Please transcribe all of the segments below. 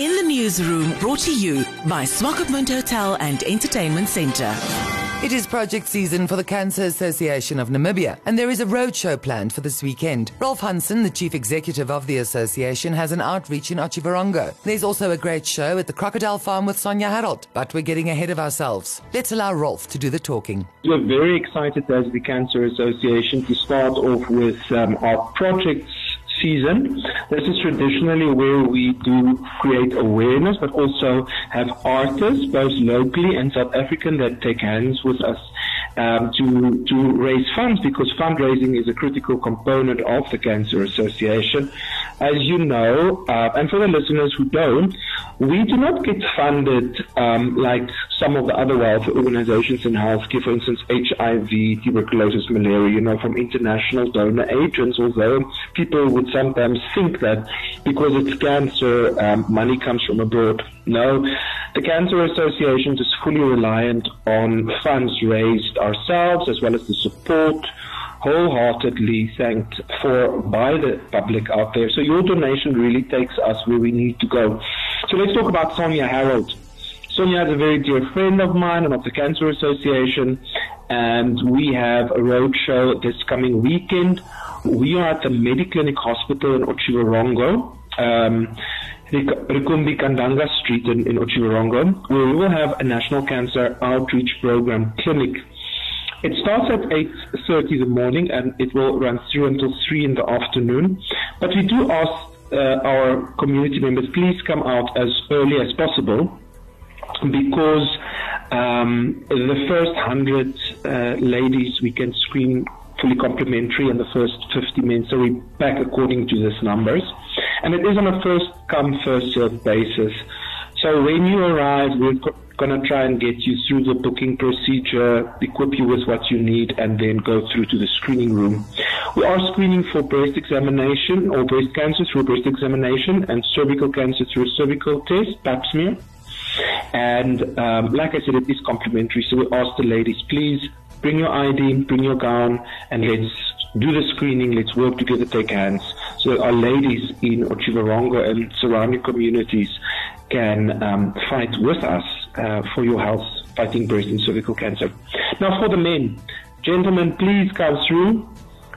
In the newsroom, brought to you by Swakopmund Hotel and Entertainment Centre. It is project season for the Cancer Association of Namibia, and there is a roadshow planned for this weekend. Rolf Hansen, the chief executive of the association, has an outreach in Otjiwarongo. There's also a great show at the Crocodile Farm with Sonja Herholdt, but we're getting ahead of ourselves. Let's allow Rolf to do the talking. We're very excited as the Cancer Association to start off with um, our projects season. This is traditionally where we do create awareness, but also have artists, both locally and South African, that take hands with us um, to to raise funds because fundraising is a critical component of the Cancer Association. As you know, uh, and for the listeners who don't, we do not get funded um, like some of the other welfare organizations in healthcare, for instance, HIV, tuberculosis, malaria, you know, from international donor agents, although people would sometimes think that because it's cancer, um, money comes from abroad. No, the Cancer Association is fully reliant on funds raised ourselves as well as the support wholeheartedly thanked for by the public out there. So your donation really takes us where we need to go. So let's talk about Sonja Herholdt. Sonja is a very dear friend of mine and of the Cancer Association, and we have a roadshow this coming weekend. We are at the Mediclinic Hospital in Otjiwarongo. Um, Rikumbi Kandanga Street in, in Otjiwarongo, where we will have a National Cancer Outreach Program clinic. It starts at 8.30 in the morning and it will run through until 3 in the afternoon. But we do ask our community members, please come out as early as possible because um, the first 100 uh, ladies we can screen fully complimentary and the first 50 men. So we're back according to these numbers. And it is on a first come, first served basis. So when you arrive, we're going to try and get you through the booking procedure, equip you with what you need, and then go through to the screening room. We are screening for breast examination or breast cancer through breast examination and cervical cancer through cervical test, pap smear. And um, like I said, it is complimentary. So we ask the ladies, please bring your ID, bring your gown, and let's do the screening. Let's work together, take hands, so our ladies in Otjiwarongo and surrounding communities can um, fight with us uh, for your health, fighting breast and cervical cancer. Now, for the men, gentlemen, please come through.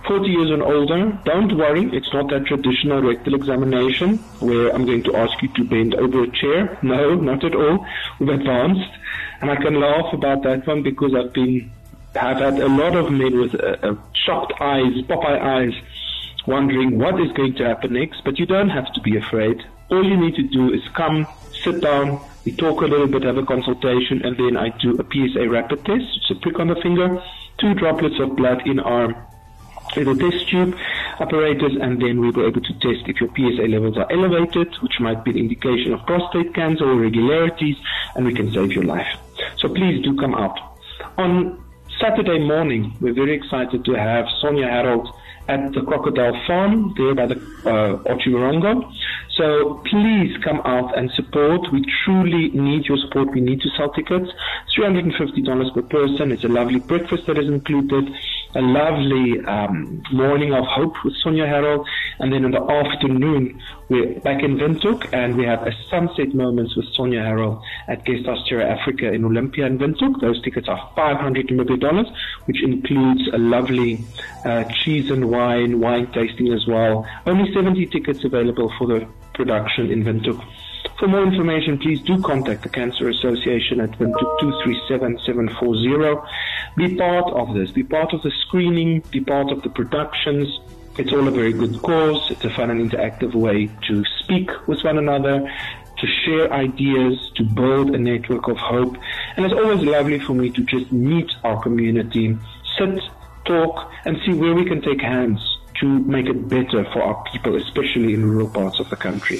40 years and older, don't worry, it's not that traditional rectal examination where I'm going to ask you to bend over a chair. No, not at all. We've advanced. And I can laugh about that one because I've been, have had a lot of men with uh, uh, shocked eyes, Popeye eyes, wondering what is going to happen next, but you don't have to be afraid. All you need to do is come, sit down, we talk a little bit, have a consultation, and then I do a PSA rapid test. It's a prick on the finger, two droplets of blood in our little test tube apparatus, and then we were able to test if your PSA levels are elevated, which might be an indication of prostate cancer or irregularities, and we can save your life. So please do come out. On Saturday morning, we're very excited to have Sonja Herholdt at the Crocodile Farm there by the uh. So please come out and support. We truly need your support. We need to sell tickets. $350 per person. It's a lovely breakfast that is included a lovely um, morning of hope with Sonja Herholdt, and then in the afternoon we're back in Windhoek and we have a sunset moments with Sonja Herholdt at Guest House Terra Africa in Olympia in Windhoek. Those tickets are 500 Namibia dollars, which includes a lovely uh, cheese and wine, wine tasting as well. Only 70 tickets available for the production in Windhoek. For more information, please do contact the Cancer Association at 237 Be part of this. Be part of the screening. Be part of the productions. It's all a very good cause. It's a fun and interactive way to speak with one another, to share ideas, to build a network of hope. And it's always lovely for me to just meet our community, sit, talk, and see where we can take hands to make it better for our people, especially in rural parts of the country.